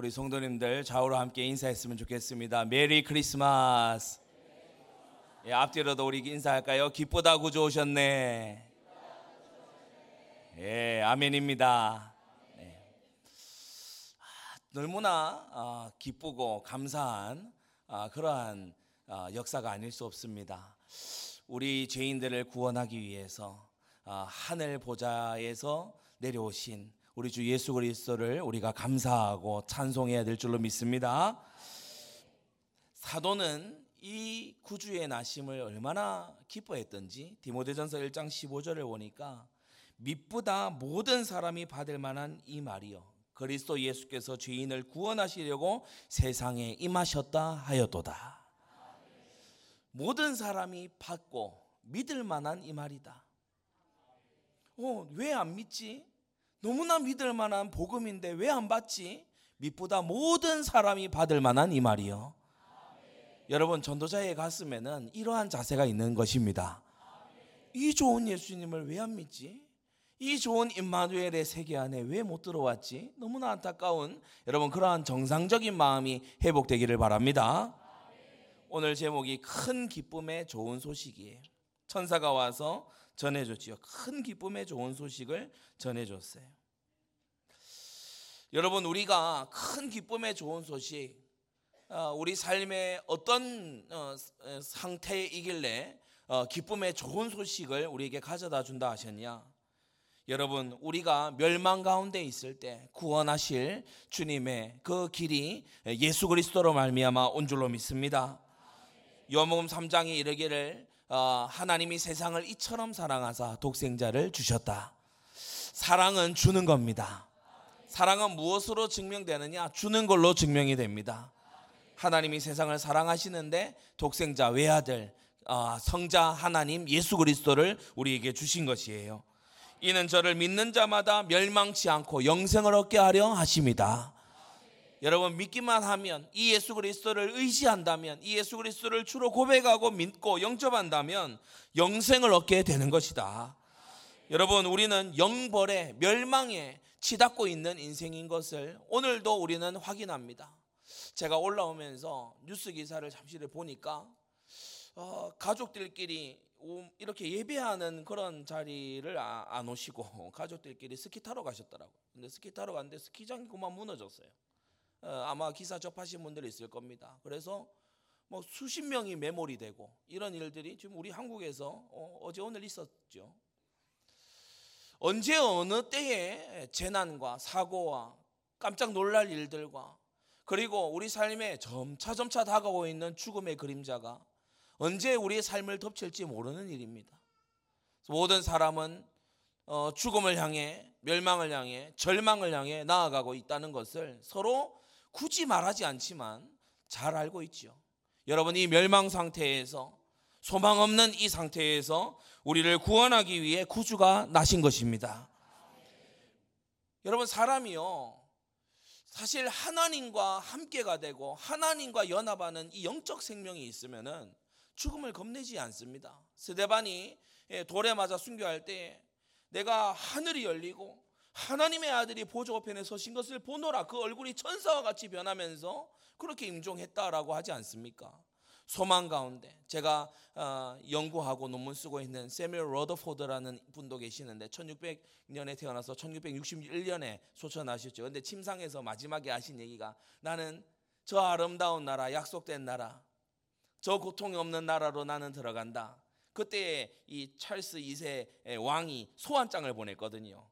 우리 성도님들 좌우로 함께 인사했으면 좋겠습니다. 메리 크리스마스. 예, 앞뒤로도 우리 인사할까요? 기쁘다 구주 오셨네. 예, 아멘입니다. 네. 아, 너무나 아, 기쁘고 감사한 아, 그러한 아, 역사가 아닐 수 없습니다. 우리 죄인들을 구원하기 위해서 아, 하늘 보좌에서 내려오신 우리 주 예수 그리스도를 우리가 감사하고 찬송해야 될 줄로 믿습니다. 사도는 이 구주의 나심을 얼마나 기뻐했던지 디모데전서 1장 15절을 보니까 믿보다 모든 사람이 받을 만한 이 말이요 그리스도 예수께서 죄인을 구원하시려고 세상에 임하셨다 하였도다. 모든 사람이 받고 믿을 만한 이 말이다. 어, 왜 안 믿지? 너무나 믿을 만한 복음인데 왜 안 받지? 믿보다 모든 사람이 받을 만한 이 말이요. 여러분 전도자의 가슴에는 이러한 자세가 있는 것입니다. 이 좋은 예수님을 왜 안 믿지? 이 좋은 임마누엘의 세계 안에 왜 못 들어왔지? 너무나 안타까운 여러분 그러한 정상적인 마음이 회복되기를 바랍니다. 오늘 제목이 큰 기쁨의 좋은 소식이에요. 천사가 와서 전해줬지요. 큰 기쁨의 좋은 소식을 전해줬어요. 여러분 우리가 큰 기쁨의 좋은 소식, 어, 우리 삶의 어떤 어, 상태이길래 어, 기쁨의 좋은 소식을 우리에게 가져다 준다 하셨냐? 여러분 우리가 멸망 가운데 있을 때 구원하실 주님의 그 길이 예수 그리스도로 말미암아 온 줄로 믿습니다. 요한복음 3장에 이르기를 하나님이 세상을 이처럼 사랑하사 독생자를 주셨다. 사랑은 주는 겁니다. 사랑은 무엇으로 증명되느냐? 주는 걸로 증명이 됩니다. 하나님이 세상을 사랑하시는데 독생자 외아들 성자 하나님 예수 그리스도를 우리에게 주신 것이에요. 이는 저를 믿는 자마다 멸망치 않고 영생을 얻게 하려 하십니다. 여러분 믿기만 하면 이 예수 그리스도를 의지한다면 이 예수 그리스도를 주로 고백하고 믿고 영접한다면 영생을 얻게 되는 것이다. 여러분 우리는 영벌에 멸망에 치닫고 있는 인생인 것을 오늘도 우리는 확인합니다. 제가 올라오면서 뉴스 기사를 잠시 보니까 어, 가족들끼리 이렇게 예배하는 그런 자리를 아, 안 오시고 가족들끼리 스키 타러 가셨더라고요. 근데 스키 타러 갔는데 스키장이 그만 무너졌어요. 어, 아마 기사 접하신 분들이 있을 겁니다. 그래서 뭐 수십 명이 매몰이 되고 이런 일들이 지금 우리 한국에서 어, 제 오늘 있었죠. 언제 어느 때에 재난과 사고와 깜짝 놀랄 일들과 그리고 우리 삶에 점차 점차 다가오고 있는 죽음의 그림자가 언제 우리의 삶을 덮칠지 모르는 일입니다. 모든 사람은 어, 죽음을 향해 멸망을 향해 절망을 향해 나아가고 있다는 것을 서로 굳이 말하지 않지만 잘 알고 있지요. 여러분 이 멸망 상태에서 소망 없는 이 상태에서 우리를 구원하기 위해 구주가 나신 것입니다. 여러분 사람이요 사실 하나님과 함께가 되고 하나님과 연합하는 이 영적 생명이 있으면은 죽음을 겁내지 않습니다. 스데반이 예, 돌에 맞아 순교할 때 내가 하늘이 열리고 하나님의 아들이 보좌 우편에 서신 것을 보노라 그 얼굴이 천사와 같이 변하면서 그렇게 임종했다라고 하지 않습니까? 소망 가운데 제가 어, 연구하고 논문 쓰고 있는 세뮤얼 러더포드라는 분도 계시는데 1600년에 태어나서 1661년에 소천하셨죠. 근데 침상에서 마지막에 하신 얘기가 나는 저 아름다운 나라 약속된 나라 저 고통이 없는 나라로 나는 들어간다. 그때 이 찰스 2세 왕이 소환장을 보냈거든요.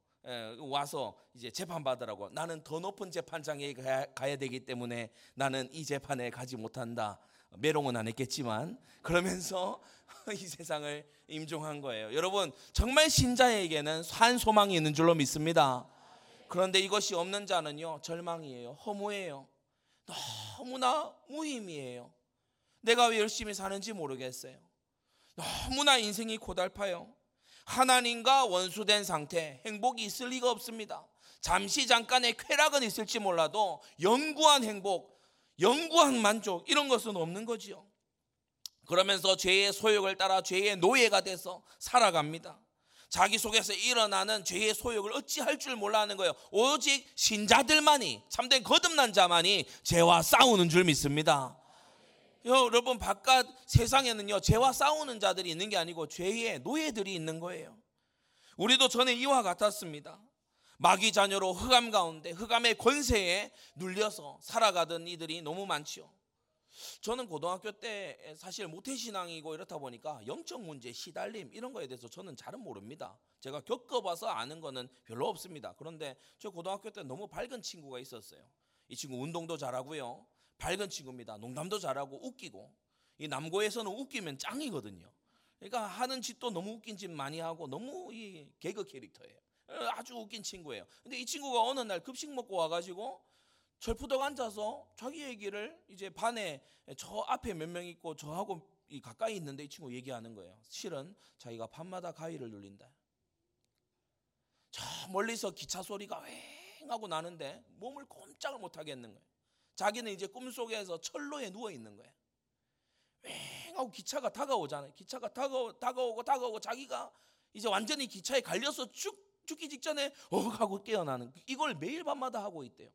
와서 이제 재판 받으라고 나는 더 높은 재판장에 가야 되기 때문에 나는 이 재판에 가지 못한다. 메롱은 안 했겠지만 그러면서 이 세상을 임종한 거예요. 여러분 정말 신자에게는 산 소망이 있는 줄로 믿습니다. 그런데 이것이 없는 자는요 절망이에요, 허무해요, 너무나 무의미해요. 내가 왜 열심히 사는지 모르겠어요. 너무나 인생이 고달파요. 하나님과 원수된 상태, 행복이 있을 리가 없습니다. 잠시 잠깐의 쾌락은 있을지 몰라도 영구한 행복, 영구한 만족 이런 것은 없는 거지요. 그러면서 죄의 소욕을 따라 죄의 노예가 돼서 살아갑니다. 자기 속에서 일어나는 죄의 소욕을 어찌할 줄 몰라 하는 거예요. 오직 신자들만이 참된 거듭난 자만이 죄와 싸우는 줄 믿습니다. 여러분 바깥 세상에는요 죄와 싸우는 자들이 있는 게 아니고 죄의 노예들이 있는 거예요. 우리도 전에 이와 같았습니다. 마귀 자녀로 흑암 가운데 흑암의 권세에 눌려서 살아가던 이들이 너무 많지요. 저는 고등학교 때 사실 모태신앙이고 이렇다 보니까 영적 문제, 시달림 이런 거에 대해서 저는 잘은 모릅니다. 제가 겪어봐서 아는 거는 별로 없습니다. 그런데 저 고등학교 때 너무 밝은 친구가 있었어요. 이 친구 운동도 잘하고요. 밝은 친구입니다. 농담도 잘하고 웃기고 이 남고에서는 웃기면 짱이거든요. 그러니까 하는 짓도 너무 웃긴 짓 많이 하고 너무 이 개그 캐릭터예요. 아주 웃긴 친구예요. 근데 이 친구가 어느 날 급식 먹고 와가지고 철푸덕 앉아서 자기 얘기를 이제 반에 저 앞에 몇 명 있고 저하고 이 가까이 있는데 이 친구 얘기하는 거예요. 실은 자기가 밤마다 가위를 눌린다. 저 멀리서 기차 소리가 휑 하고 나는데 몸을 꼼짝을 못 하겠는 거예요. 자기는 이제 꿈속에서 철로에 누워 있는 거예요. 휑 하고 기차가 다가오잖아요. 기차가 다가오, 다가오고 다가오고 자기가 이제 완전히 기차에 갈려서 죽 죽기 직전에 어 하고 깨어나는 이걸 매일 밤마다 하고 있대요.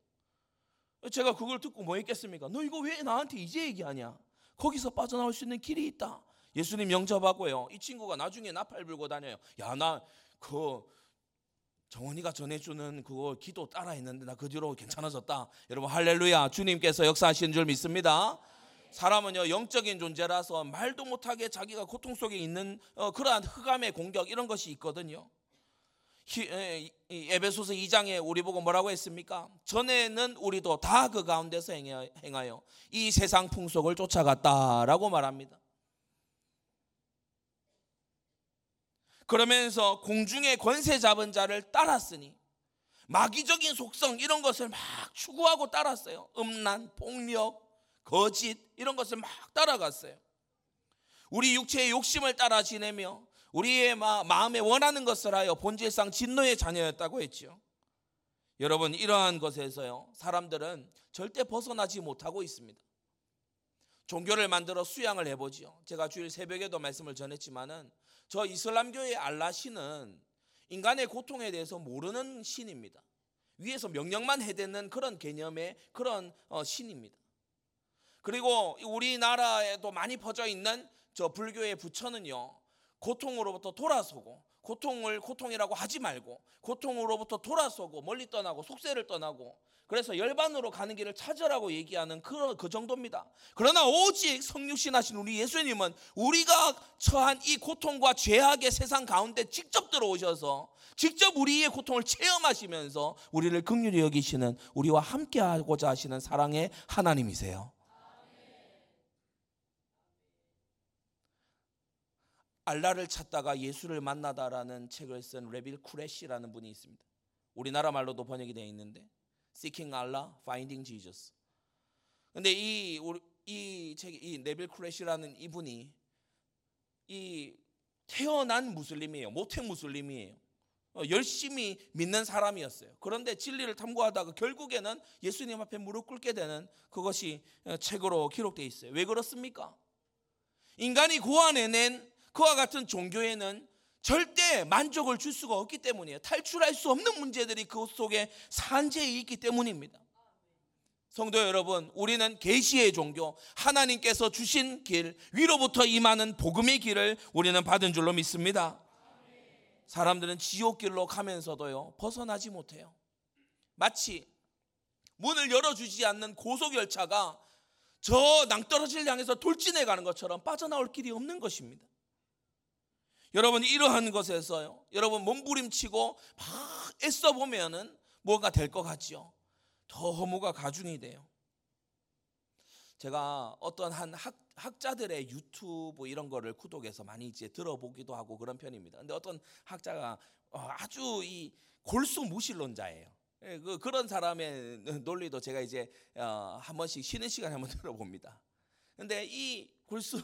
제가 그걸 듣고 뭐 했겠습니까? 너 이거 왜 나한테 이제 얘기하냐? 거기서 빠져나올 수 있는 길이 있다. 예수님 영접하고요. 이 친구가 나중에 나팔 불고 다녀요. 야, 나 그 정원이가 전해주는 그거 기도 따라 했는데 나 그 뒤로 괜찮아졌다. 여러분 할렐루야. 주님께서 역사하시는 줄 믿습니다. 사람은요 영적인 존재라서 말도 못하게 자기가 고통 속에 있는 어, 그러한 흑암의 공격 이런 것이 있거든요. 에베소서 2장에 우리 보고 뭐라고 했습니까? 전에는 우리도 다 그 가운데서 행하여 이 세상 풍속을 쫓아갔다라고 말합니다. 그러면서 공중의 권세 잡은 자를 따랐으니 마귀적인 속성 이런 것을 막 추구하고 따랐어요. 음란, 폭력, 거짓 이런 것을 막 따라갔어요. 우리 육체의 욕심을 따라 지내며 우리의 마음에 원하는 것을 하여 본질상 진노의 자녀였다고 했지요. 여러분 이러한 것에서요 사람들은 절대 벗어나지 못하고 있습니다. 종교를 만들어 수양을 해보지요. 제가 주일 새벽에도 말씀을 전했지만은 저 이슬람교의 알라 신은 인간의 고통에 대해서 모르는 신입니다. 위에서 명령만 해대는 그런 개념의 그런 어, 신입니다. 그리고 우리나라에도 많이 퍼져 있는 저 불교의 부처는요. 고통으로부터 돌아서고 고통을 고통이라고 하지 말고 고통으로부터 돌아서고 멀리 떠나고 속세를 떠나고 그래서 열반으로 가는 길을 찾으라고 얘기하는 그, 그 정도입니다. 그러나 오직 성육신 하신 우리 예수님은 우리가 처한 이 고통과 죄악의 세상 가운데 직접 들어오셔서 직접 우리의 고통을 체험하시면서 우리를 극률히 여기시는 우리와 함께하고자 하시는 사랑의 하나님이세요. 알라를 찾다가 예수를 만나다라는 책을 쓴 레빌 쿠레시라는 분이 있습니다. 우리나라 말로도 번역이 되어 있는데 Seeking Allah, Finding Jesus. 근데 이 이 책이 이 레빌 쿠레시라는 이분이 이 태어난 무슬림이에요. 모태 무슬림이에요. 어, 열심히 믿는 사람이었어요. 그런데 진리를 탐구하다가 결국에는 예수님 앞에 무릎 꿇게 되는 그것이 어, 책으로 기록되어 있어요. 왜 그렇습니까? 인간이 고안해낸 그와 같은 종교에는 절대 만족을 줄 수가 없기 때문이에요. 탈출할 수 없는 문제들이 그 속에 산재해 있기 때문입니다. 성도 여러분, 우리는 계시의 종교, 하나님께서 주신 길, 위로부터 임하는 복음의 길을 우리는 받은 줄로 믿습니다. 사람들은 지옥 길로 가면서도요, 벗어나지 못해요. 마치 문을 열어주지 않는 고속열차가 저 낭떠러지를 향해서 돌진해 가는 것처럼 빠져나올 길이 없는 것입니다. 여러분 이러한 것에서요. 여러분 몸부림치고 막 애써 보면은 뭐가 될 것 같지요. 더 허무가 가중이 돼요. 제가 어떤 한 학, 학자들의 유튜브 이런 거를 구독해서 많이 이제 들어보기도 하고 그런 편입니다. 근데 어떤 학자가 어, 아주 이 골수 무신론자예요. 예, 그 그런 사람의 논리도 제가 이제 어, 한 번씩 쉬는 시간에 한번 들어봅니다. 근데 이 골수 어,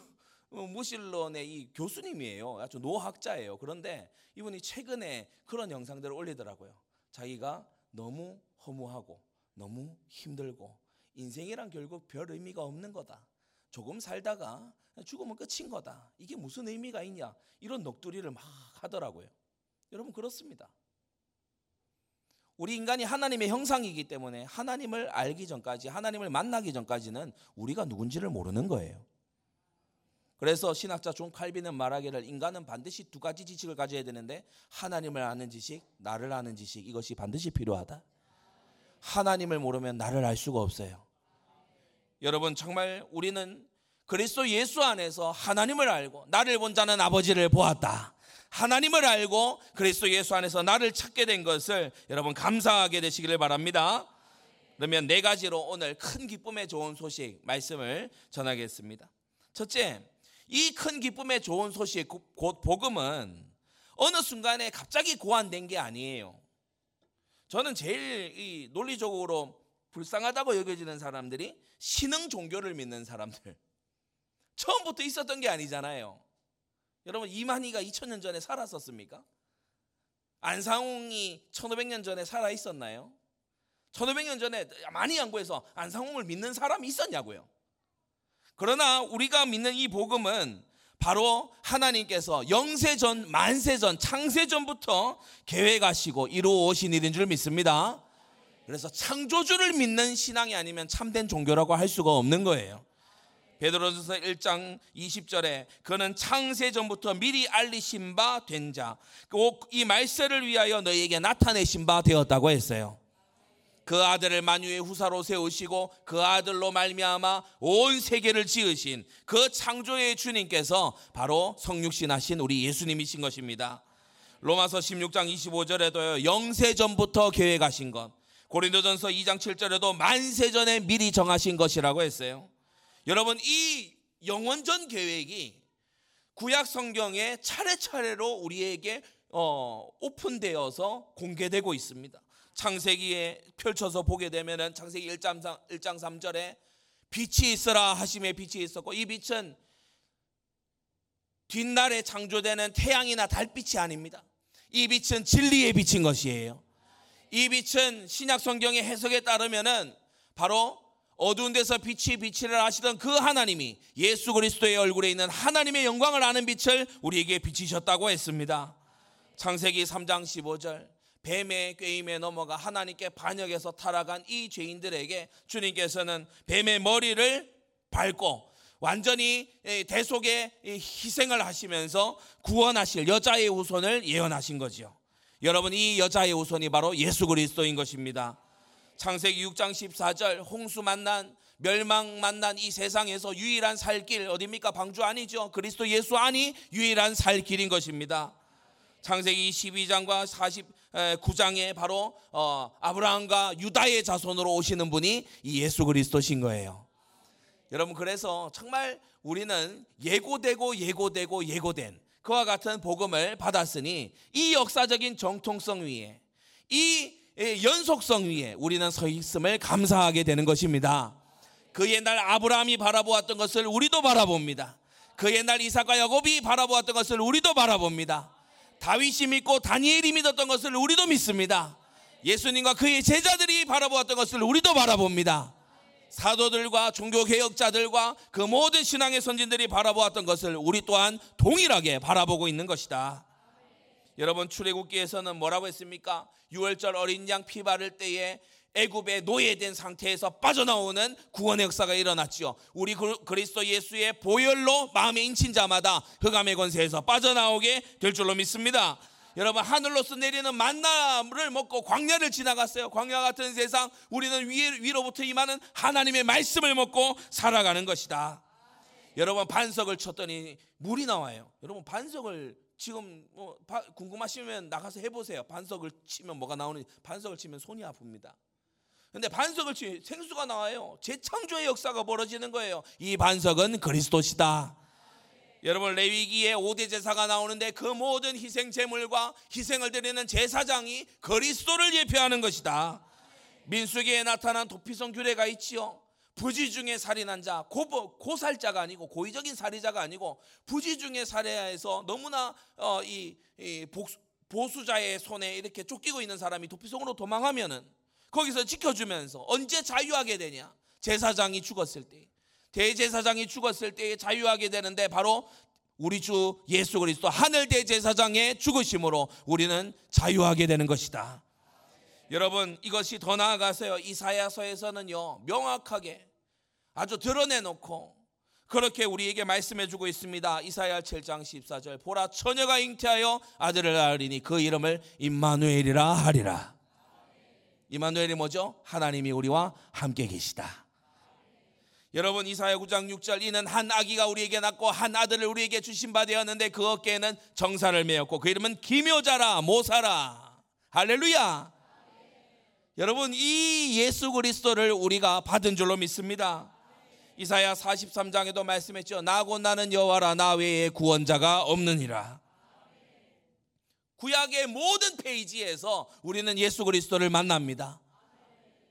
무신론의 이 교수님이에요. 아주 노학자예요. 그런데 이분이 최근에 그런 영상들을 올리더라고요. 자기가 너무 허무하고 너무 힘들고 인생이란 결국 별 의미가 없는 거다. 조금 살다가 죽으면 끝인 거다. 이게 무슨 의미가 있냐? 이런 넋두리를 막 하더라고요. 여러분 그렇습니다. 우리 인간이 하나님의 형상이기 때문에 하나님을 알기 전까지 하나님을 만나기 전까지는 우리가 누군지를 모르는 거예요. 그래서 신학자 존 칼빈은 말하기를 인간은 반드시 두 가지 지식을 가져야 되는데 하나님을 아는 지식, 나를 아는 지식 이것이 반드시 필요하다. 하나님을 모르면 나를 알 수가 없어요. 여러분 정말 우리는 그리스도 예수 안에서 하나님을 알고 나를 본 자는 아버지를 보았다. 하나님을 알고 그리스도 예수 안에서 나를 찾게 된 것을 여러분 감사하게 되시기를 바랍니다. 그러면 네 가지로 오늘 큰 기쁨의 좋은 소식 말씀을 전하겠습니다. 첫째, 이 큰 기쁨의 좋은 소식 곧 복음은 어느 순간에 갑자기 고안된 게 아니에요. 저는 제일 이 논리적으로 불쌍하다고 여겨지는 사람들이 신흥 종교를 믿는 사람들. 처음부터 있었던 게 아니잖아요. 여러분 이만희가 2000년 전에 살았었습니까? 안상홍이 1500년 전에 살아 있었나요? 1500년 전에 많이 연구해서 안상홍을 믿는 사람이 있었냐고요. 그러나 우리가 믿는 이 복음은 바로 하나님께서 영세전, 만세전, 창세전부터 계획하시고 이루어 오신 일인 줄 믿습니다. 그래서 창조주를 믿는 신앙이 아니면 참된 종교라고 할 수가 없는 거예요. 베드로전서 1장 20절에 그는 창세 전부터 미리 알리신 바 된 자, 이 말세를 위하여 너희에게 나타내신 바 되었다고 했어요. 그 아들을 만유의 후사로 세우시고 그 아들로 말미암아 온 세계를 지으신 그 창조의 주님께서 바로 성육신 하신 우리 예수님이신 것입니다. 로마서 16장 25절에도요. 영세 전부터 계획하신 것. 고린도전서 2장 7절에도 만세 전에 미리 정하신 것이라고 했어요. 여러분 이 영원전 계획이 구약 성경에 차례차례로 우리에게 어, 오픈되어서 공개되고 있습니다. 창세기에 펼쳐서 보게 되면은 창세기 1장, 1장 3절에 빛이 있어라 하심에 빛이 있었고 이 빛은 뒷날에 창조되는 태양이나 달빛이 아닙니다. 이 빛은 진리의 빛인 것이에요. 이 빛은 신약 성경의 해석에 따르면은 바로 어두운 데서 빛이 빛이라 하시던 그 하나님이 예수 그리스도의 얼굴에 있는 하나님의 영광을 아는 빛을 우리에게 비치셨다고 했습니다. 창세기 3장 15절 뱀의 꾀임에 넘어가 하나님께 반역해서 타락한 이 죄인들에게 주님께서는 뱀의 머리를 밟고 완전히 대속의 희생을 하시면서 구원하실 여자의 후손을 예언하신 거죠. 여러분 이 여자의 후손이 바로 예수 그리스도인 것입니다. 창세기 6장 14절 홍수 만난 멸망 만난 이 세상에서 유일한 살 길 어디입니까? 방주 아니죠. 그리스도 예수 안이 유일한 살 길인 것입니다. 창세기 12장과 49장에 바로 어, 아브라함과 유다의 자손으로 오시는 분이 이 예수 그리스도신 거예요. 여러분 그래서 정말 우리는 예고되고 예고되고 예고된 그와 같은 복음을 받았으니 이 역사적인 정통성 위에 이 연속성 위에 우리는 서 있음을 감사하게 되는 것입니다. 그 옛날 아브라함이 바라보았던 것을 우리도 바라봅니다. 그 옛날 이삭과 야곱이 바라보았던 것을 우리도 바라봅니다. 다윗이 믿고 다니엘이 믿었던 것을 우리도 믿습니다. 예수님과 그의 제자들이 바라보았던 것을 우리도 바라봅니다. 사도들과 종교 개혁자들과 그 모든 신앙의 선진들이 바라보았던 것을 우리 또한 동일하게 바라보고 있는 것이다. 여러분 출애굽기에서는 뭐라고 했습니까? 6월절 어린 양 피 바를 때에 애굽의 노예된 상태에서 빠져나오는 구원의 역사가 일어났지요. 우리 그리스도 예수의 보혈로 마음에 인친 자마다 흑암의 권세에서 빠져나오게 될 줄로 믿습니다. 여러분 하늘로서 내리는 만나를 먹고 광야를 지나갔어요. 광야 같은 세상 우리는 위, 위로부터 임하는 하나님의 말씀을 먹고 살아가는 것이다. 여러분 반석을 쳤더니 물이 나와요. 여러분 반석을 지금 뭐 궁금하시면 나가서 해보세요. 반석을 치면 뭐가 나오는지 반석을 치면 손이 아픕니다. 근데 반석을 치 생수가 나와요. 재창조의 역사가 벌어지는 거예요. 이 반석은 그리스도시다. 여러분 레위기에 5대 제사가 나오는데 그 모든 희생 제물과 희생을 드리는 제사장이 그리스도를 예표하는 것이다. 민수기에 나타난 도피성 규례가 있지요. 부지 중에 살인한 자, 고, 고살자가 아니고 고의적인 살인자가 아니고 부지 중에 살해해서 너무나 어, 이, 이 보수자의 손에 이렇게 쫓기고 있는 사람이 도피성으로 도망하면은 거기서 지켜주면서 언제 자유하게 되냐? 제사장이 죽었을 때. 대제사장이 죽었을 때에 자유하게 되는데 바로 우리 주 예수 그리스도 하늘 대제사장의 죽으심으로 우리는 자유하게 되는 것이다. 여러분 이것이 더 나아가서요 이사야서에서는요 명확하게 아주 드러내놓고 그렇게 우리에게 말씀해주고 있습니다. 이사야 7장 14절 보라 처녀가 잉태하여 아들을 낳으리니 그 이름을 임마누엘이라 하리라. 임마누엘이 뭐죠? 하나님이 우리와 함께 계시다. 여러분 이사야 9장 6절 이는 한 아기가 우리에게 낳고 한 아들을 우리에게 주신 바 되었는데 그 어깨에는 정사를 메었고 그 이름은 기묘자라 모사라. 할렐루야. 여러분 이 예수 그리스도를 우리가 받은 줄로 믿습니다. 이사야 43장에도 말씀했죠. 나고 나는 여호와라 나 외에 구원자가 없느니라. 구약의 모든 페이지에서 우리는 예수 그리스도를 만납니다.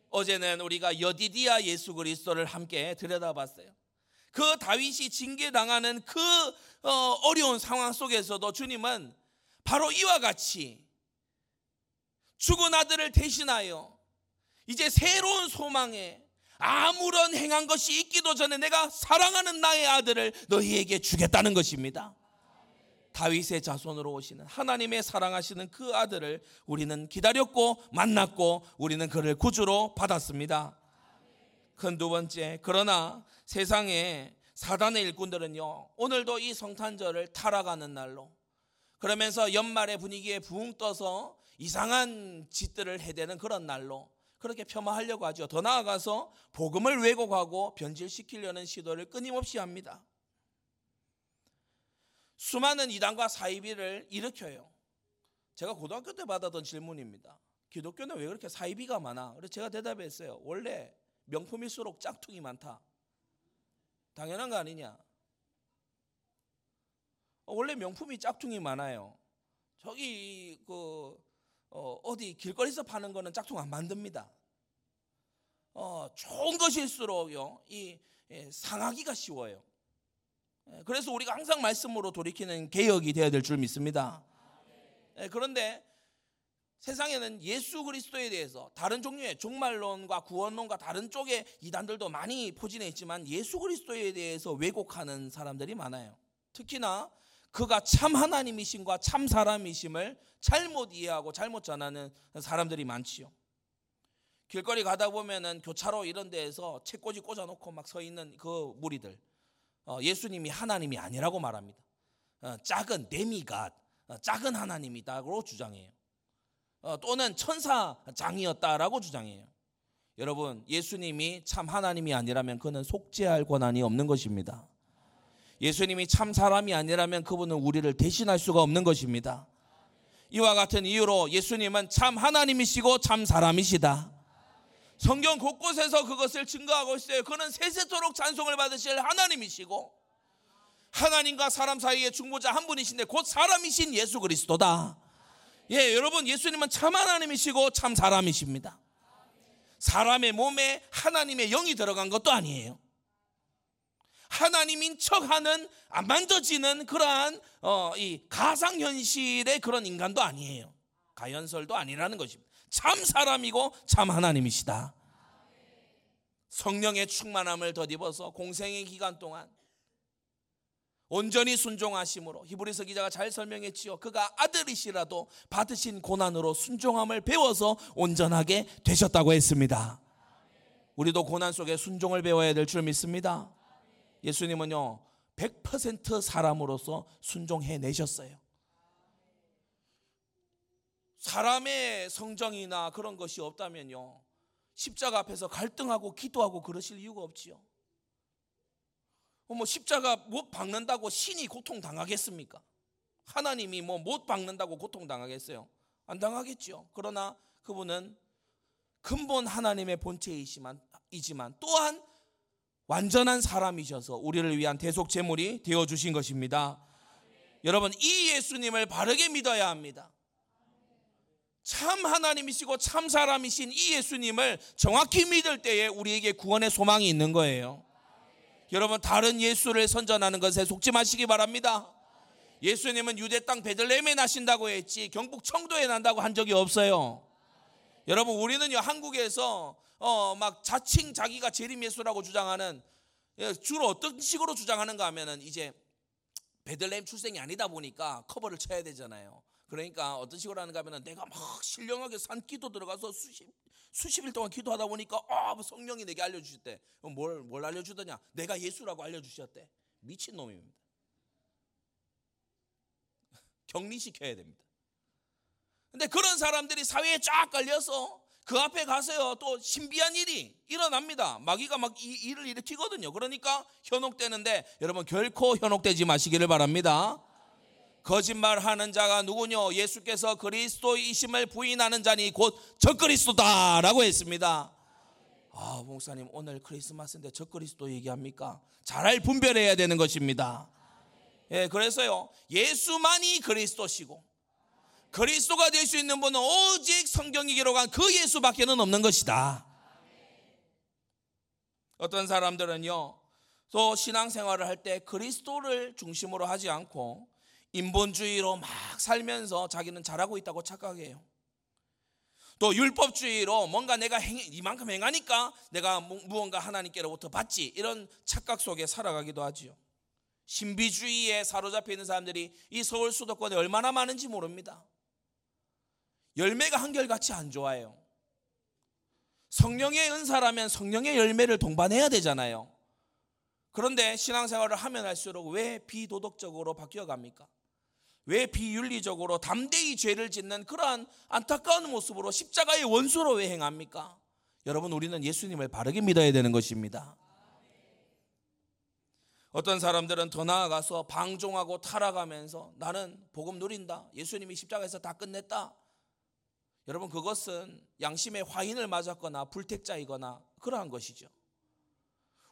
어제는 우리가 여디디아 예수 그리스도를 함께 들여다봤어요. 그 다윗이 징계당하는 그 어, 어려운 상황 속에서도 주님은 바로 이와 같이 죽은 아들을 대신하여 이제 새로운 소망에 아무런 행한 것이 있기도 전에 내가 사랑하는 나의 아들을 너희에게 주겠다는 것입니다. 다윗의 자손으로 오시는 하나님의 사랑하시는 그 아들을 우리는 기다렸고 만났고 우리는 그를 구주로 받았습니다. 큰 두 번째, 그러나 세상에 사단의 일꾼들은요, 오늘도 이 성탄절을 타락하는 날로 그러면서 연말의 분위기에 붕 떠서 이상한 짓들을 해대는 그런 날로 그렇게 폄하하려고 하죠. 더 나아가서 복음을 왜곡하고 변질시키려는 시도를 끊임없이 합니다. 수많은 이단과 사이비를 일으켜요. 제가 고등학교 때 받았던 질문입니다. 기독교는 왜 그렇게 사이비가 많아? 그래서 제가 대답했어요. 원래 명품일수록 짝퉁이 많다. 당연한 거 아니냐? 원래 명품이 짝퉁이 많아요. 저기 그 어, 디 길거리에서 파는 거는 짝퉁 안 만듭니다. 어, 좋은 것일수록요 이 예, 상하기가 쉬워요. 예, 그래서 우리가 항상 말씀으로 돌이키는 개혁이 되어야 될 줄 믿습니다. 예, 그런데 세상에는 예수 그리스도에 대해서 다른 종류의 종말론과 구원론과 다른 쪽의 이단들도 많이 포진해 있지만 예수 그리스도에 대해서 왜곡하는 사람들이 많아요. 특히나 그가 참 하나님이심과 참 사람이심을 잘못 이해하고 잘못 전하는 사람들이 많지요. 길거리 가다 보면은 교차로 이런 데에서 책꽂이 꽂아놓고 막 서 있는 그 무리들 어, 예수님이 하나님이 아니라고 말합니다. 어, 작은 데미갓, 어, 작은 하나님이다고 주장해요. 또는 천사장이었다라고 주장해요. 여러분, 예수님이 참 하나님이 아니라면 그는 속죄할 권한이 없는 것입니다. 예수님이 참 사람이 아니라면 그분은 우리를 대신할 수가 없는 것입니다. 이와 같은 이유로 예수님은 참 하나님이시고 참 사람이시다. 성경 곳곳에서 그것을 증거하고 있어요. 그는 세세토록 찬송을 받으실 하나님이시고 하나님과 사람 사이의 중보자 한 분이신데 곧 사람이신 예수 그리스도다. 예, 여러분 예수님은 참 하나님이시고 참 사람이십니다. 사람의 몸에 하나님의 영이 들어간 것도 아니에요. 하나님인 척하는 안 만져지는 그러한 어, 이 가상 현실의 그런 인간도 아니에요. 가연설도 아니라는 것입니다. 참 사람이고 참 하나님이시다. 성령의 충만함을 덧입어서 공생의 기간 동안 온전히 순종하심으로 히브리서 기자가 잘 설명했지요. 그가 아들이시라도 받으신 고난으로 순종함을 배워서 온전하게 되셨다고 했습니다. 우리도 고난 속에 순종을 배워야 될 줄 믿습니다. 예수님은요, 100% 사람으로서 순종해 내셨어요. 사람의 성정이나 그런 것이 없다면요. 십자가 앞에서 갈등하고 기도하고 그러실 이유가 없지요. 어, 뭐 십자가 못 박는다고 신이 고통 당하겠습니까? 하나님이 뭐 못 박는다고 고통 당하겠어요? 안 당하겠죠. 그러나 그분은 근본 하나님의 본체이지만 이지만 또한 완전한 사람이셔서 우리를 위한 대속 제물이 되어 주신 것입니다. 여러분 이 예수님을 바르게 믿어야 합니다. 참 하나님이시고 참 사람이신 이 예수님을 정확히 믿을 때에 우리에게 구원의 소망이 있는 거예요. 여러분 다른 예수를 선전하는 것에 속지 마시기 바랍니다. 예수님은 유대 땅 베들레헴에 나신다고 했지 경북 청도에 난다고 한 적이 없어요. 여러분 우리는요 한국에서 어 막 자칭 자기가 재림 예수라고 주장하는 예, 주로 어떤 식으로 주장하는가 하면은 이제 베들레헴 출생이 아니다 보니까 커버를 쳐야 되잖아요. 그러니까 어떤 식으로 하는가 하면 내가 막 신령하게 산 기도 들어가서 수십 수십 일 동안 기도하다 보니까 아 성령이 내게 알려주셨대. 뭘, 뭘 알려주더냐? 내가 예수라고 알려주셨대. 미친 놈입니다. 격리시켜야 됩니다. 근데 그런 사람들이 사회에 쫙 깔려서 그 앞에 가서요 또 신비한 일이 일어납니다. 마귀가 막 이 일을 일으키거든요. 그러니까 현혹되는데 여러분 결코 현혹되지 마시기를 바랍니다. 거짓말하는 자가 누구뇨? 예수께서 그리스도이심을 부인하는 자니 곧 적그리스도다라고 했습니다. 아, 목사님 오늘 크리스마스인데 적그리스도 얘기합니까? 잘 분별해야 되는 것입니다. 예, 그래서요 예수만이 그리스도시고 그리스도가 될 수 있는 분은 오직 성경이 기록한 그 예수밖에는 없는 것이다. 어떤 사람들은요, 또 신앙생활을 할 때 그리스도를 중심으로 하지 않고 인본주의로 막 살면서 자기는 잘하고 있다고 착각해요. 또 율법주의로 뭔가 내가 행, 이만큼 행하니까 내가 무언가 하나님께로부터 받지 이런 착각 속에 살아가기도 하지요. 신비주의에 사로잡혀 있는 사람들이 이 서울 수도권에 얼마나 많은지 모릅니다. 열매가 한결같이 안 좋아요. 성령의 은사라면 성령의 열매를 동반해야 되잖아요. 그런데 신앙생활을 하면 할수록 왜 비도덕적으로 바뀌어 갑니까? 왜 비윤리적으로 담대히 죄를 짓는 그러한 안타까운 모습으로 십자가의 원수로 왜 행합니까? 여러분 우리는 예수님을 바르게 믿어야 되는 것입니다. 어떤 사람들은 더 나아가서 방종하고 타락하면서 나는 복음 누린다. 예수님이 십자가에서 다 끝냈다. 여러분 그것은 양심의 화인을 맞았거나 불택자이거나 그러한 것이죠.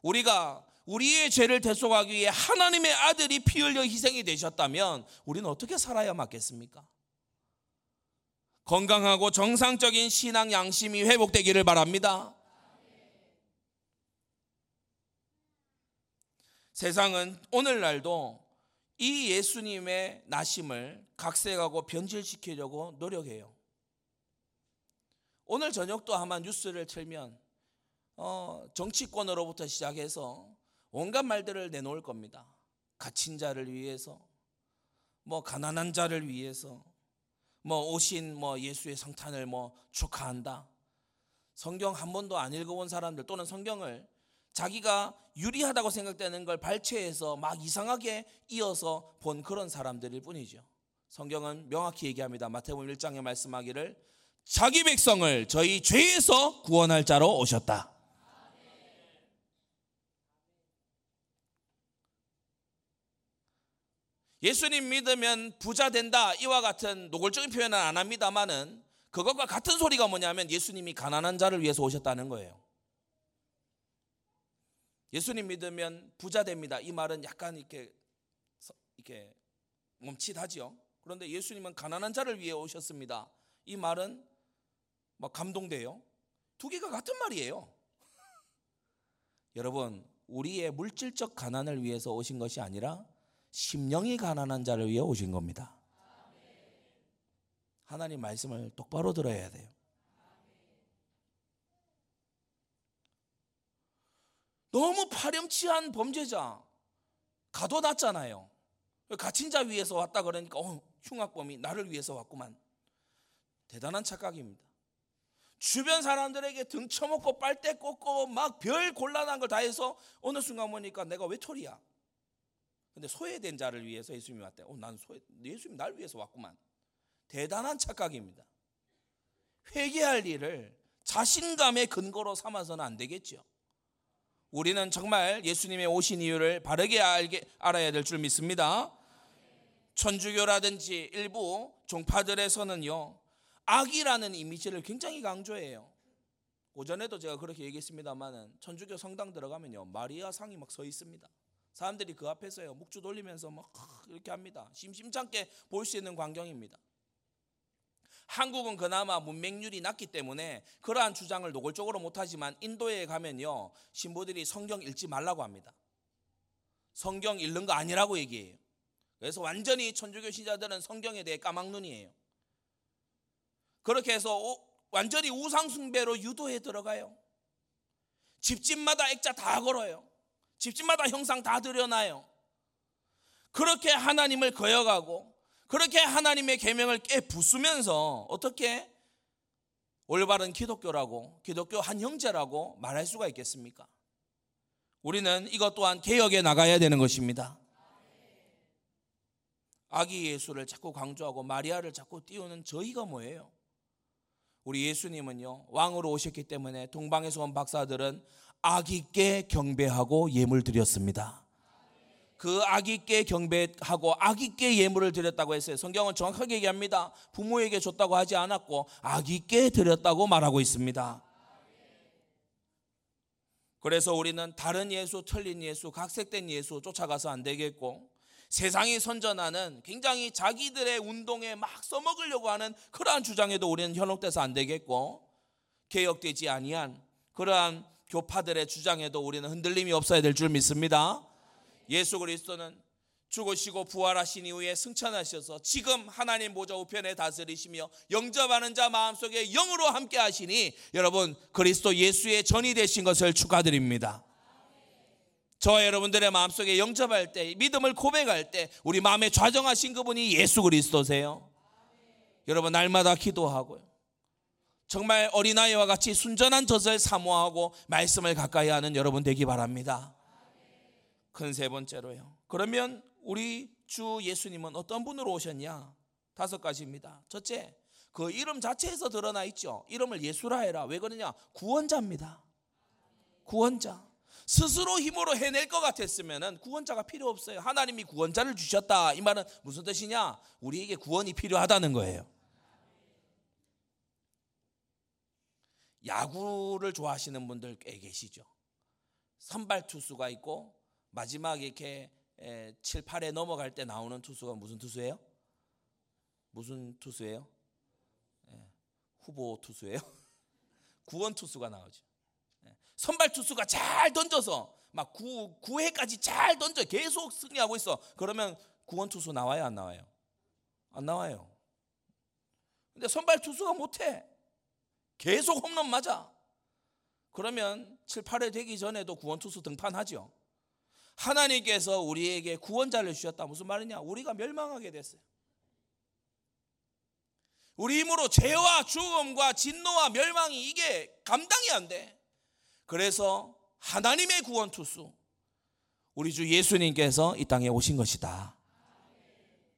우리가 우리의 죄를 대속하기 위해 하나님의 아들이 피 흘려 희생이 되셨다면 우리는 어떻게 살아야 맞겠습니까? 건강하고 정상적인 신앙 양심이 회복되기를 바랍니다. 세상은 오늘날도 이 예수님의 나심을 각색하고 변질시키려고 노력해요. 오늘 저녁도 아마 뉴스를 틀면 어, 정치권으로부터 시작해서 온갖 말들을 내놓을 겁니다. 갇힌 자를 위해서, 뭐 가난한 자를 위해서, 뭐 오신 뭐 예수의 성탄을 뭐 축하한다. 성경 한 번도 안 읽어본 사람들 또는 성경을 자기가 유리하다고 생각되는 걸 발췌해서 막 이상하게 이어서 본 그런 사람들일 뿐이죠. 성경은 명확히 얘기합니다. 마태복음 1장에 말씀하기를 자기 백성을 저희 죄에서 구원할 자로 오셨다. 예수님 믿으면 부자 된다 이와 같은 노골적인 표현은 안 합니다만은 그것과 같은 소리가 뭐냐면 예수님이 가난한 자를 위해서 오셨다는 거예요. 예수님 믿으면 부자 됩니다. 이 말은 약간 이렇게 이렇게 멈칫하지요. 그런데 예수님은 가난한 자를 위해 오셨습니다. 이 말은 막 감동돼요. 두 개가 같은 말이에요. 여러분, 우리의 물질적 가난을 위해서 오신 것이 아니라 심령이 가난한 자를 위해 오신 겁니다. 하나님 말씀을 똑바로 들어야 돼요. 너무 파렴치한 범죄자 가둬놨잖아요. 갇힌 자 위해서 왔다 그러니까 어, 흉악범이 나를 위해서 왔구만. 대단한 착각입니다. 주변 사람들에게 등쳐먹고 빨대 꽂고 막 별 곤란한 걸 다 해서 어느 순간 보니까 내가 외톨이야. 근데 소외된 자를 위해서 예수님이 왔대. 어, 난 소외, 예수님 날 위해서 왔구만. 대단한 착각입니다. 회개할 일을 자신감의 근거로 삼아서는 안 되겠죠. 우리는 정말 예수님의 오신 이유를 바르게 알게, 알아야 될 줄 믿습니다. 천주교라든지 일부 종파들에서는요, 악이라는 이미지를 굉장히 강조해요. 오전에도 제가 그렇게 얘기했습니다만은 천주교 성당 들어가면요, 마리아 상이 막 서 있습니다. 사람들이 그 앞에서요 묵주 돌리면서 막 이렇게 합니다. 심심찮게 볼 수 있는 광경입니다. 한국은 그나마 문맹률이 낮기 때문에 그러한 주장을 노골적으로 못하지만 인도에 가면요 신부들이 성경 읽지 말라고 합니다. 성경 읽는 거 아니라고 얘기해요. 그래서 완전히 천주교 신자들은 성경에 대해 까막눈이에요. 그렇게 해서 완전히 우상숭배로 유도해 들어가요. 집집마다 액자 다 걸어요. 집집마다 형상 다 들여놔요. 그렇게 하나님을 거역하고 그렇게 하나님의 계명을 깨 부수면서 어떻게 올바른 기독교라고 기독교 한 형제라고 말할 수가 있겠습니까? 우리는 이것 또한 개혁에 나가야 되는 것입니다. 아기 예수를 자꾸 강조하고 마리아를 자꾸 띄우는 저희가 뭐예요? 우리 예수님은요 왕으로 오셨기 때문에 동방에서 온 박사들은 아기께 경배하고 예물 드렸습니다. 그 아기께 경배하고 아기께 예물을 드렸다고 했어요. 성경은 정확하게 얘기합니다. 부모에게 줬다고 하지 않았고 아기께 드렸다고 말하고 있습니다. 그래서 우리는 다른 예수, 틀린 예수, 각색된 예수 쫓아가서 안 되겠고 세상이 선전하는 굉장히 자기들의 운동에 막 써먹으려고 하는 그러한 주장에도 우리는 현혹돼서 안 되겠고 개혁되지 아니한 그러한 교파들의 주장에도 우리는 흔들림이 없어야 될 줄 믿습니다. 예수 그리스도는 죽으시고 부활하신 이후에 승천하셔서 지금 하나님 보좌 우편에 다스리시며 영접하는 자 마음속에 영으로 함께 하시니 여러분 그리스도 예수의 전이 되신 것을 축하드립니다. 저와 여러분들의 마음속에 영접할 때 믿음을 고백할 때 우리 마음에 좌정하신 그분이 예수 그리스도세요. 여러분 날마다 기도하고요. 정말 어린아이와 같이 순전한 젖을 사모하고 말씀을 가까이 하는 여러분 되기 바랍니다. 큰 세 번째로요. 그러면 우리 주 예수님은 어떤 분으로 오셨냐? 다섯 가지입니다. 첫째, 그 이름 자체에서 드러나 있죠. 이름을 예수라 해라. 왜 그러냐? 구원자입니다. 구원자. 스스로 힘으로 해낼 것 같았으면 구원자가 필요 없어요. 하나님이 구원자를 주셨다. 이 말은 무슨 뜻이냐? 우리에게 구원이 필요하다는 거예요. 야구를 좋아하시는 분들 꽤 계시죠. 선발 투수가 있고 마지막에 이렇게 7, 8에 넘어갈 때 나오는 투수가 무슨 투수예요? 무슨 투수예요? 후보 투수예요? 구원 투수가 나오죠. 선발 투수가 잘 던져서 막 9, 9회까지 잘 던져 계속 승리하고 있어. 그러면 구원 투수 나와요, 안 나와요? 안 나와요. 근데 선발 투수가 못해. 계속 홈런 맞아. 그러면 7, 8회 되기 전에도 구원 투수 등판하죠. 하나님께서 우리에게 구원자를 주셨다. 무슨 말이냐? 우리가 멸망하게 됐어요. 우리 힘으로 죄와 죽음과 진노와 멸망이 이게 감당이 안 돼. 그래서 하나님의 구원 투수 우리 주 예수님께서 이 땅에 오신 것이다.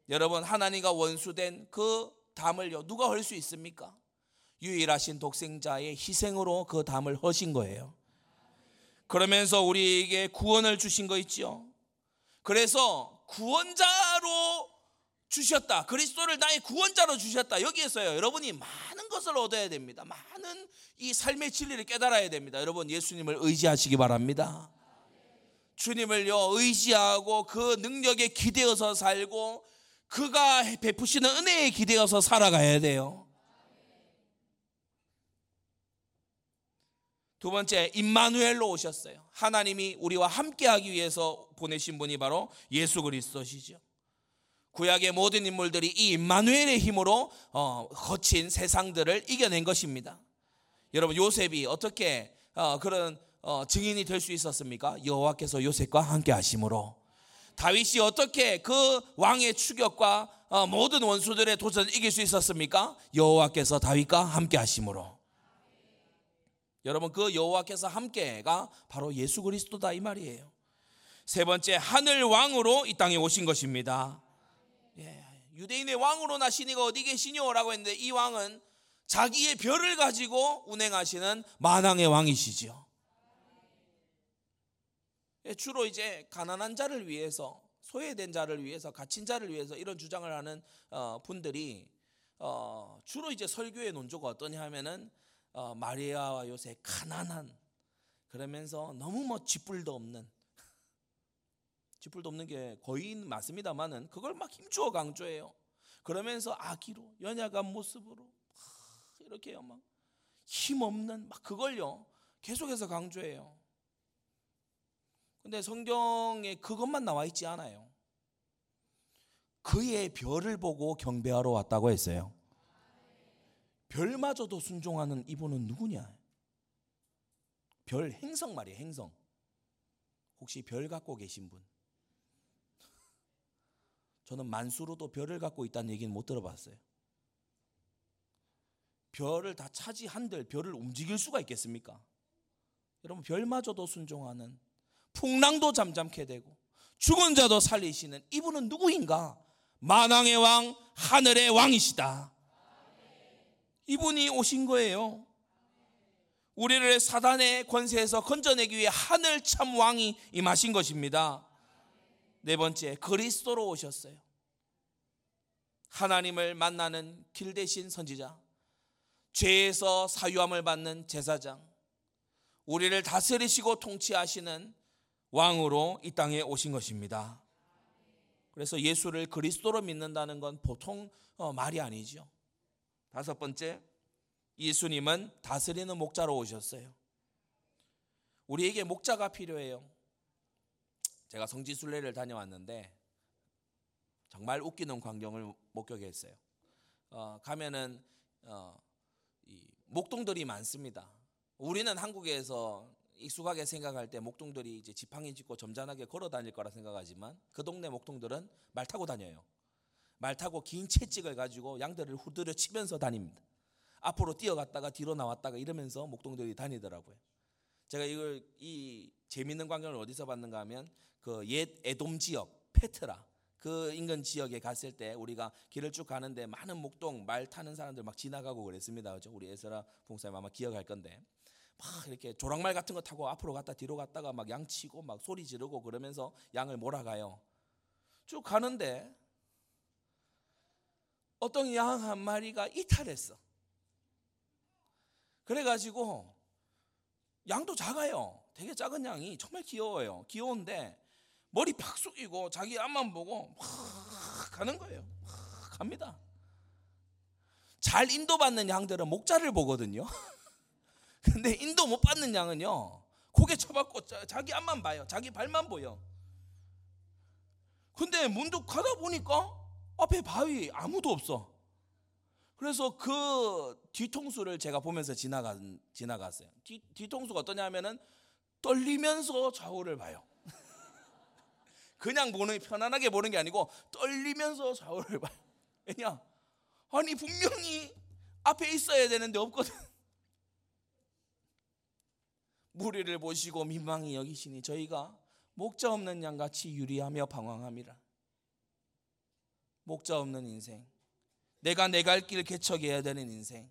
여러분 하나님과 원수된 그 담을요 누가 헐 수 있습니까? 유일하신 독생자의 희생으로 그 담을 허신 거예요. 그러면서 우리에게 구원을 주신 거 있죠. 그래서 구원자로 주셨다. 그리스도를 나의 구원자로 주셨다. 여기에서요. 여러분이 많은 것을 얻어야 됩니다. 많은 이 삶의 진리를 깨달아야 됩니다. 여러분 예수님을 의지하시기 바랍니다. 주님을요 의지하고 그 능력에 기대어서 살고 그가 베푸시는 은혜에 기대어서 살아가야 돼요. 두 번째 임마누엘로 오셨어요. 하나님이 우리와 함께하기 위해서 보내신 분이 바로 예수 그리스도시죠. 구약의 모든 인물들이 이 임마누엘의 힘으로 어, 거친 세상들을 이겨낸 것입니다. 여러분 요셉이 어떻게 어, 그런 어, 증인이 될 수 있었습니까? 여호와께서 요셉과 함께 하심으로 다윗이 어떻게 그 왕의 추격과 어, 모든 원수들의 도전을 이길 수 있었습니까? 여호와께서 다윗과 함께 하심으로 여러분 그 여호와께서 함께가 바로 예수 그리스도다 이 말이에요. 세 번째 하늘 왕으로 이 땅에 오신 것입니다. 예, 유대인의 왕으로 이가 어디 계시뇨라고 했는데 이 왕은 자기의 별을 가지고 운행하시는 만왕의 왕이시지요. 예, 주로 이제 가난한 자를 위해서 소외된 자를 위해서 갇힌 자를 위해서 이런 주장을 하는 어, 분들이 어, 주로 이제 설교의 논조가 어떠냐 하면은 어, 마리아와 요새 가난한 그러면서 너무 뭐 쥐뿔도 없는 쥐뿔도 없는 게 거의 맞습니다만은 그걸 막 힘주어 강조해요. 그러면서 아기로 연약한 모습으로 이렇게요 막 힘없는 막 그걸요 계속해서 강조해요. 근데 성경에 그것만 나와 있지 않아요. 그의 별을 보고 경배하러 왔다고 했어요. 별마저도 순종하는 이분은 누구냐? 별 행성 말이에요, 행성. 혹시 별 갖고 계신 분? 저는 만수로도 별을 갖고 있다는 얘기는 못 들어봤어요. 별을 다 차지한들 별을 움직일 수가 있겠습니까? 여러분 별마저도 순종하는 풍랑도 잠잠케 되고 죽은 자도 살리시는 이분은 누구인가? 만왕의 왕 하늘의 왕이시다. 이분이 오신 거예요. 우리를 사단의 권세에서 건져내기 위해 하늘 참 왕이 임하신 것입니다. 네 번째, 그리스도로 오셨어요. 하나님을 만나는 길 대신 선지자, 죄에서 사유함을 받는 제사장, 우리를 다스리시고 통치하시는 왕으로 이 땅에 오신 것입니다. 그래서 예수를 그리스도로 믿는다는 건 보통 어, 말이 아니죠. 다섯 번째, 예수님은 다스리는 목자로 오셨어요. 우리에게 목자가 필요해요. 제가 성지순례를 다녀왔는데 정말 웃기는 광경을 목격했어요. 어, 가면은 어, 이 목동들이 많습니다. 우리는 한국에서 익숙하게 생각할 때 목동들이 이제 지팡이 짚고 점잖하게 걸어 다닐 거라 생각하지만 그 동네 목동들은 말 타고 다녀요. 말 타고 긴 채찍을 가지고 양들을 후드려 치면서 다닙니다. 앞으로 뛰어갔다가 뒤로 나왔다가 이러면서 목동들이 다니더라고요. 제가 이걸 이 재밌는 광경을 어디서 봤는가 하면 그 옛 에돔 지역 페트라 그 인근 지역에 갔을 때 우리가 길을 쭉 가는데 많은 목동 말 타는 사람들 막 지나가고 그랬습니다. 그죠? 우리 에스라 봉사님 아마 기억할 건데 막 이렇게 조랑말 같은 거 타고 앞으로 갔다 뒤로 갔다가 막 양치고 막 소리 지르고 그러면서 양을 몰아가요. 쭉 가는데 어떤 양 한 마리가 이탈했어. 그래가지고 양도 작아요. 되게 작은 양이 정말 귀여워요. 귀여운데 머리 팍 숙이고 자기 앞만 보고 막 가는 거예요. 막 갑니다. 잘 인도받는 양들은 목자를 보거든요. 근데 인도 못 받는 양은요. 고개 쳐박고 자기 앞만 봐요. 자기 발만 보여. 근데 문득 가다 보니까 앞에 바위 아무도 없어. 그래서 그 뒤통수를 제가 보면서 지나가, 지나갔어요. 뒤, 뒤통수가 어떠냐면은 떨리면서 좌우를 봐요. 그냥 보는 편안하게 보는 게 아니고 떨리면서 좌우를 봐요. 왜냐? 아니 분명히 앞에 있어야 되는데 없거든. 무리를 보시고 민망히 여기시니 저희가 목자 없는 양같이 유리하며 방황함이라. 목자 없는 인생. 내가 내 갈 길 개척해야 되는 인생.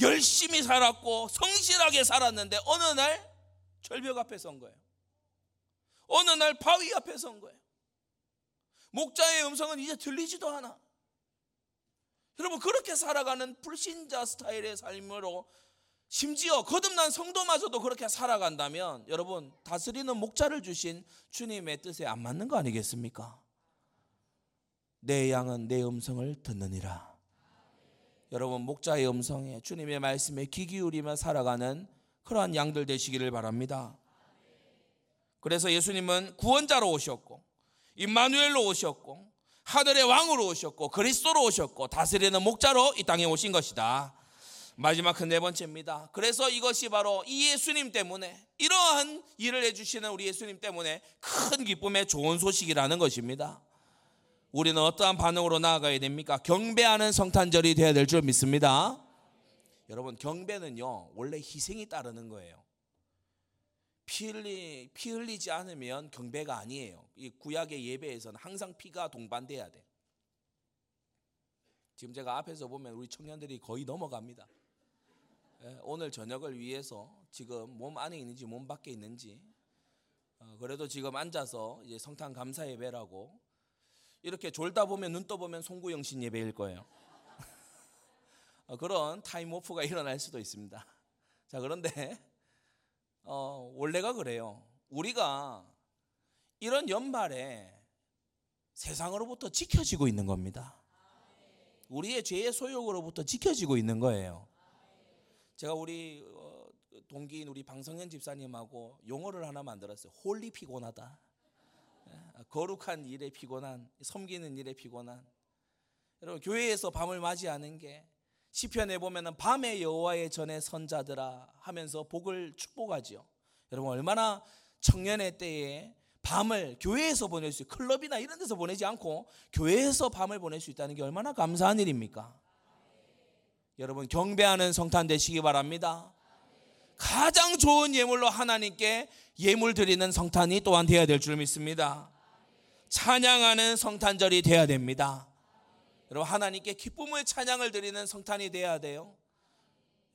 열심히 살았고 성실하게 살았는데 어느 날 절벽 앞에 선 거예요. 어느 날 바위 앞에 선 거예요. 목자의 음성은 이제 들리지도 않아. 여러분 그렇게 살아가는 불신자 스타일의 삶으로 심지어 거듭난 성도마저도 그렇게 살아간다면 여러분 다스리는 목자를 주신 주님의 뜻에 안 맞는 거 아니겠습니까? 내 양은 내 음성을 듣느니라. 여러분 목자의 음성에 주님의 말씀에 귀 기울이며 살아가는 그러한 양들 되시기를 바랍니다. 그래서 예수님은 구원자로 오셨고 임마누엘로 오셨고 하늘의 왕으로 오셨고 그리스도로 오셨고 다스리는 목자로 이 땅에 오신 것이다. 마지막 그 네 번째입니다. 그래서 이것이 바로 이 예수님 때문에 이러한 일을 해주시는 우리 예수님 때문에 큰 기쁨의 좋은 소식이라는 것입니다. 우리는 어떠한 반응으로 나아가야 됩니까? 경배하는 성탄절이 되어야 될 줄 믿습니다. 여러분 경배는요 원래 희생이 따르는 거예요. 피 흘리 피 흘리지 않으면 경배가 아니에요. 이 구약의 예배에서는 항상 피가 동반돼야 돼. 지금 제가 앞에서 보면 우리 청년들이 거의 넘어갑니다. 예, 오늘 저녁을 위해서 지금 몸 안에 있는지 몸 밖에 있는지 어, 그래도 지금 앉아서 이제 성탄 감사 예배라고 이렇게 졸다 보면 눈 떠보면 송구영신 예배일 거예요. 어, 그런 타임 오프가 일어날 수도 있습니다. 자 그런데 어, 원래가 그래요. 우리가 이런 연말에 세상으로부터 지켜지고 있는 겁니다. 우리의 죄의 소욕으로부터 지켜지고 있는 거예요. 제가 우리 어, 동기인 우리 방성현 집사님하고 용어를 하나 만들었어요. holy 피곤하다. 예, 거룩한 일에 피곤한, 섬기는 일에 피곤한. 여러분 교회에서 밤을 맞이하는 게 시편에 보면은 밤에 여호와의 전에 선 자들아 하면서 복을 축복하지요. 여러분 얼마나 청년의 때에 밤을 교회에서 보낼 수, 클럽이나 이런 데서 보내지 않고 교회에서 밤을 보낼 수 있다는 게 얼마나 감사한 일입니까? 여러분 경배하는 성탄 되시기 바랍니다. 가장 좋은 예물로 하나님께 예물 드리는 성탄이 또한 되어야 될 줄 믿습니다. 찬양하는 성탄절이 되어야 됩니다. 여러분 하나님께 기쁨의 찬양을 드리는 성탄이 되어야 돼요.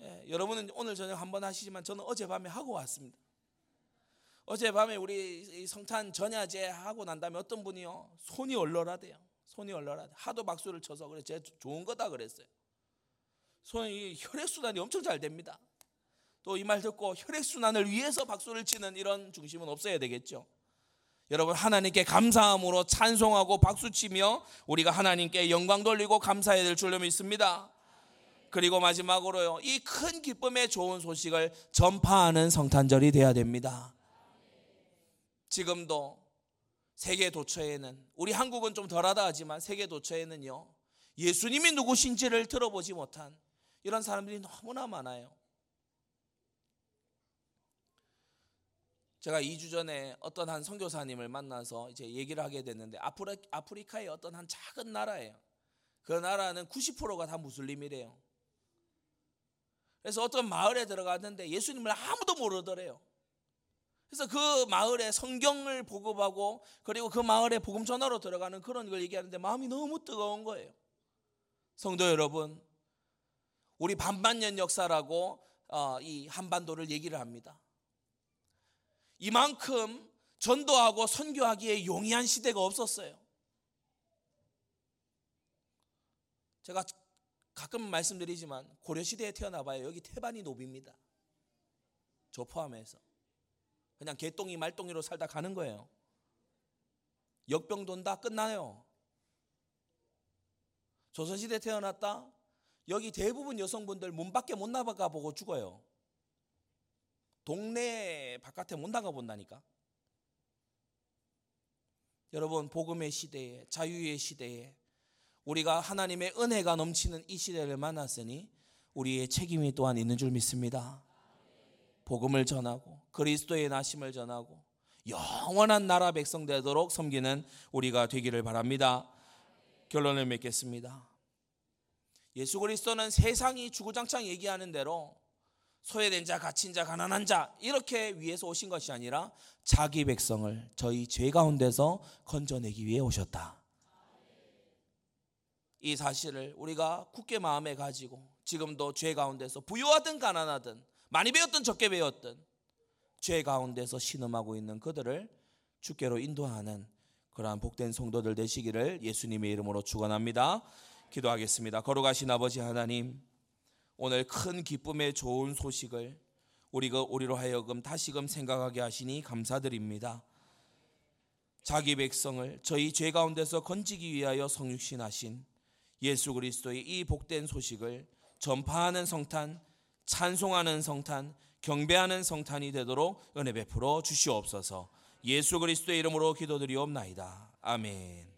예, 여러분은 오늘 저녁 한번 하시지만 저는 어젯밤에 하고 왔습니다. 어젯밤에 우리 성탄 전야제 하고 난 다음에 어떤 분이요 손이 얼얼하대요. 손이 얼얼하대. 하도 박수를 쳐서 그래 제 좋은 거다 그랬어요. 손이 혈액 순환이 엄청 잘 됩니다. 또 이 말 듣고 혈액 순환을 위해서 박수를 치는 이런 중심은 없어야 되겠죠. 여러분 하나님께 감사함으로 찬송하고 박수치며 우리가 하나님께 영광 돌리고 감사해야 될 줄로 믿습니다. 그리고 마지막으로요. 이 큰 기쁨의 좋은 소식을 전파하는 성탄절이 돼야 됩니다. 지금도 세계 도처에는 우리 한국은 좀 덜하다 하지만 세계 도처에는요. 예수님이 누구신지를 들어보지 못한 이런 사람들이 너무나 많아요. 제가 2주 전에 어떤 한 선교사님을 만나서 이제 얘기를 하게 됐는데 아프리, 아프리카의 어떤 한 작은 나라예요. 그 나라는 90%가 다 무슬림이래요. 그래서 어떤 마을에 들어갔는데 예수님을 아무도 모르더래요. 그래서 그 마을에 성경을 보급하고 그리고 그 마을에 복음 전화로 들어가는 그런 걸 얘기하는데 마음이 너무 뜨거운 거예요. 성도 여러분, 우리 반반년 역사라고 어, 이 한반도를 얘기를 합니다. 이만큼 전도하고 선교하기에 용이한 시대가 없었어요. 제가 가끔 말씀드리지만 고려 시대에 태어나 봐요. 여기 태반이 노비입니다. 저 포함해서 그냥 개똥이 말똥이로 살다 가는 거예요. 역병 돈다 끝나요. 조선시대 태어났다 여기 대부분 여성분들 문 밖에 못 나가 보고 죽어요. 동네 바깥에 못 나가 본다니까. 여러분 복음의 시대에 자유의 시대에 우리가 하나님의 은혜가 넘치는 이 시대를 만났으니 우리의 책임이 또한 있는 줄 믿습니다. 복음을 전하고 그리스도의 나심을 전하고 영원한 나라 백성 되도록 섬기는 우리가 되기를 바랍니다. 결론을 맺겠습니다. 예수 그리스도는 세상이 주구장창 얘기하는 대로 소외된 자, 갇힌 자, 가난한 자 이렇게 위해서 오신 것이 아니라 자기 백성을 저희 죄 가운데서 건져내기 위해 오셨다. 이 사실을 우리가 굳게 마음에 가지고 지금도 죄 가운데서 부유하든 가난하든 많이 배웠든 적게 배웠든 죄 가운데서 신음하고 있는 그들을 주께로 인도하는 그러한 복된 성도들 되시기를 예수님의 이름으로 축원합니다. 기도하겠습니다. 걸어가신 아버지 하나님 오늘 큰 기쁨의 좋은 소식을 우리가 우리로 하여금 다시금 생각하게 하시니 감사드립니다. 자기 백성을 저희 죄 가운데서 건지기 위하여 성육신하신 예수 그리스도의 이 복된 소식을 전파하는 성탄, 찬송하는 성탄, 경배하는 성탄이 되도록 은혜 베풀어 주시옵소서. 예수 그리스도의 이름으로 기도드리옵나이다. 아멘.